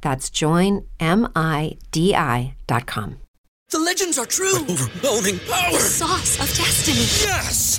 That's joinmidi.com. The legends are true. Overwhelming power! Sauce of destiny. Yes!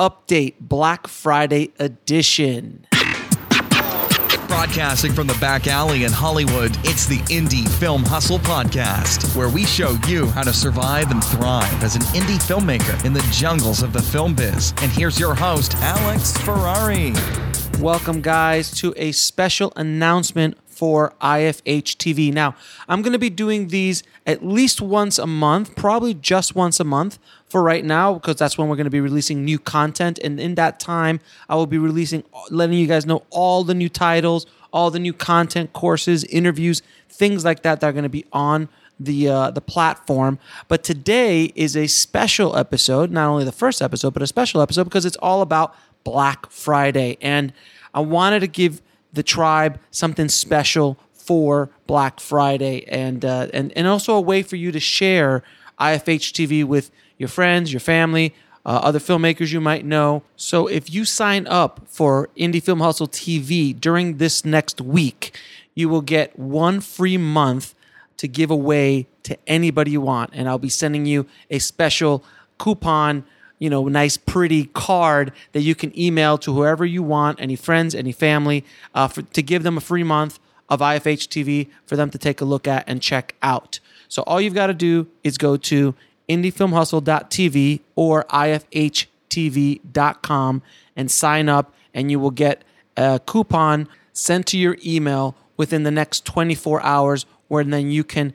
update Black Friday edition. Broadcasting from the back alley in Hollywood, it's the Indie Film Hustle Podcast, where we show you how to survive and thrive as an indie filmmaker in the jungles of the film biz. And here's your host, Alex Ferrari. Welcome, guys, to a special announcement for IFH TV. Now, I'm going to be doing these at least once a month, probably just once a month for right now, because that's when we're going to be releasing new content. And in that time, I will be releasing, letting you guys know all the new titles, all the new content, courses, interviews, things like that that are going to be on the uh, the platform. But today is a special episode, not only the first episode, but a special episode because it's all about Black Friday, and I wanted to give the tribe something special for Black Friday, and uh, and and also a way for you to share IFH TV with your friends, your family. Uh, other filmmakers you might know. So, if you sign up for Indie Film Hustle TV during this next week, you will get one free month to give away to anybody you want. And I'll be sending you a special coupon, you know, nice, pretty card that you can email to whoever you want, any friends, any family, uh, for, to give them a free month of IFH TV for them to take a look at and check out. So all you've got to do is go to indiefilmhustle.tv or ifhtv.com and sign up, and you will get a coupon sent to your email within the next 24 hours, where then you can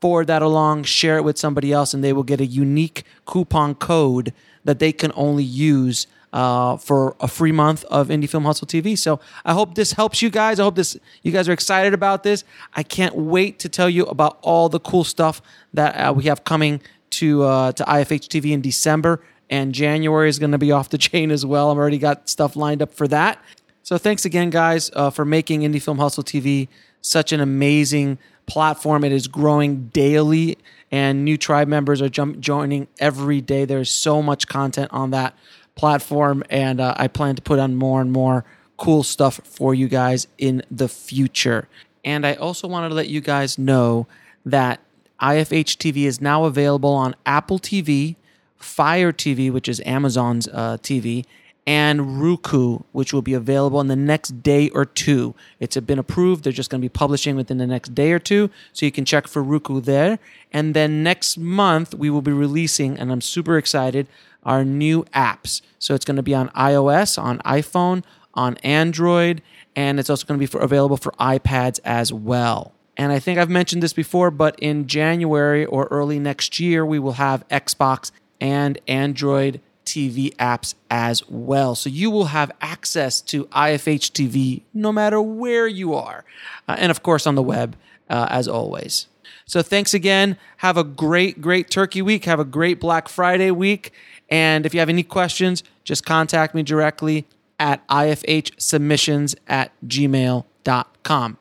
forward that along, share it with somebody else, and they will get a unique coupon code that they can only use uh, for a free month of Indie Film Hustle TV. So I hope this helps you guys. I hope this you guys are excited about this. I can't wait to tell you about all the cool stuff that uh, we have coming to uh, to IFH TV in December. And January is going to be off the chain as well. I've already got stuff lined up for that. So thanks again, guys, uh, for making Indie Film Hustle TV such an amazing platform. It is growing daily, and new tribe members are jump- joining every day. There's so much content on that platform, and uh, I plan to put on more and more cool stuff for you guys in the future. And I also wanted to let you guys know that IFH TV is now available on Apple TV, Fire TV, which is Amazon's uh, TV, and Roku, which will be available in the next day or two. It's been approved. They're just going to be publishing within the next day or two. So you can check for Roku there. And then next month, we will be releasing, and I'm super excited, our new apps. So it's going to be on iOS, on iPhone, on Android, and it's also going to be for, available for iPads as well. And I think I've mentioned this before, but in January or early next year, we will have Xbox and Android TV apps as well. So you will have access to IFH TV no matter where you are. Uh, and of course, on the web, uh, as always. So thanks again. Have a great, great turkey week. Have a great Black Friday week. And if you have any questions, just contact me directly at ifhsubmissions at gmail.com.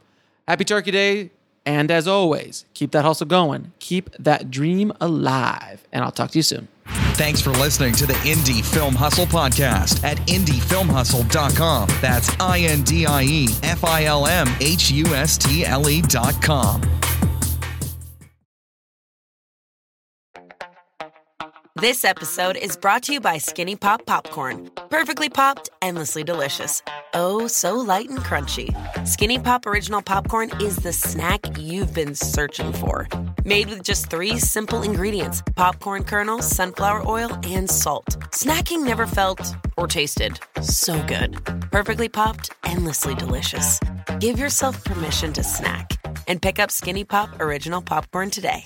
Happy Turkey Day. And as always, keep that hustle going. Keep that dream alive. And I'll talk to you soon. Thanks for listening to the Indie Film Hustle podcast at indiefilmhustle.com. That's I N D I E F I L M H U S T L E.com. This episode is brought to you by Skinny Pop Popcorn. Perfectly popped, endlessly delicious. Oh, so light and crunchy. Skinny Pop Original Popcorn is the snack you've been searching for. Made with just three simple ingredients popcorn kernels, sunflower oil, and salt. Snacking never felt or tasted so good. Perfectly popped, endlessly delicious. Give yourself permission to snack and pick up Skinny Pop Original Popcorn today.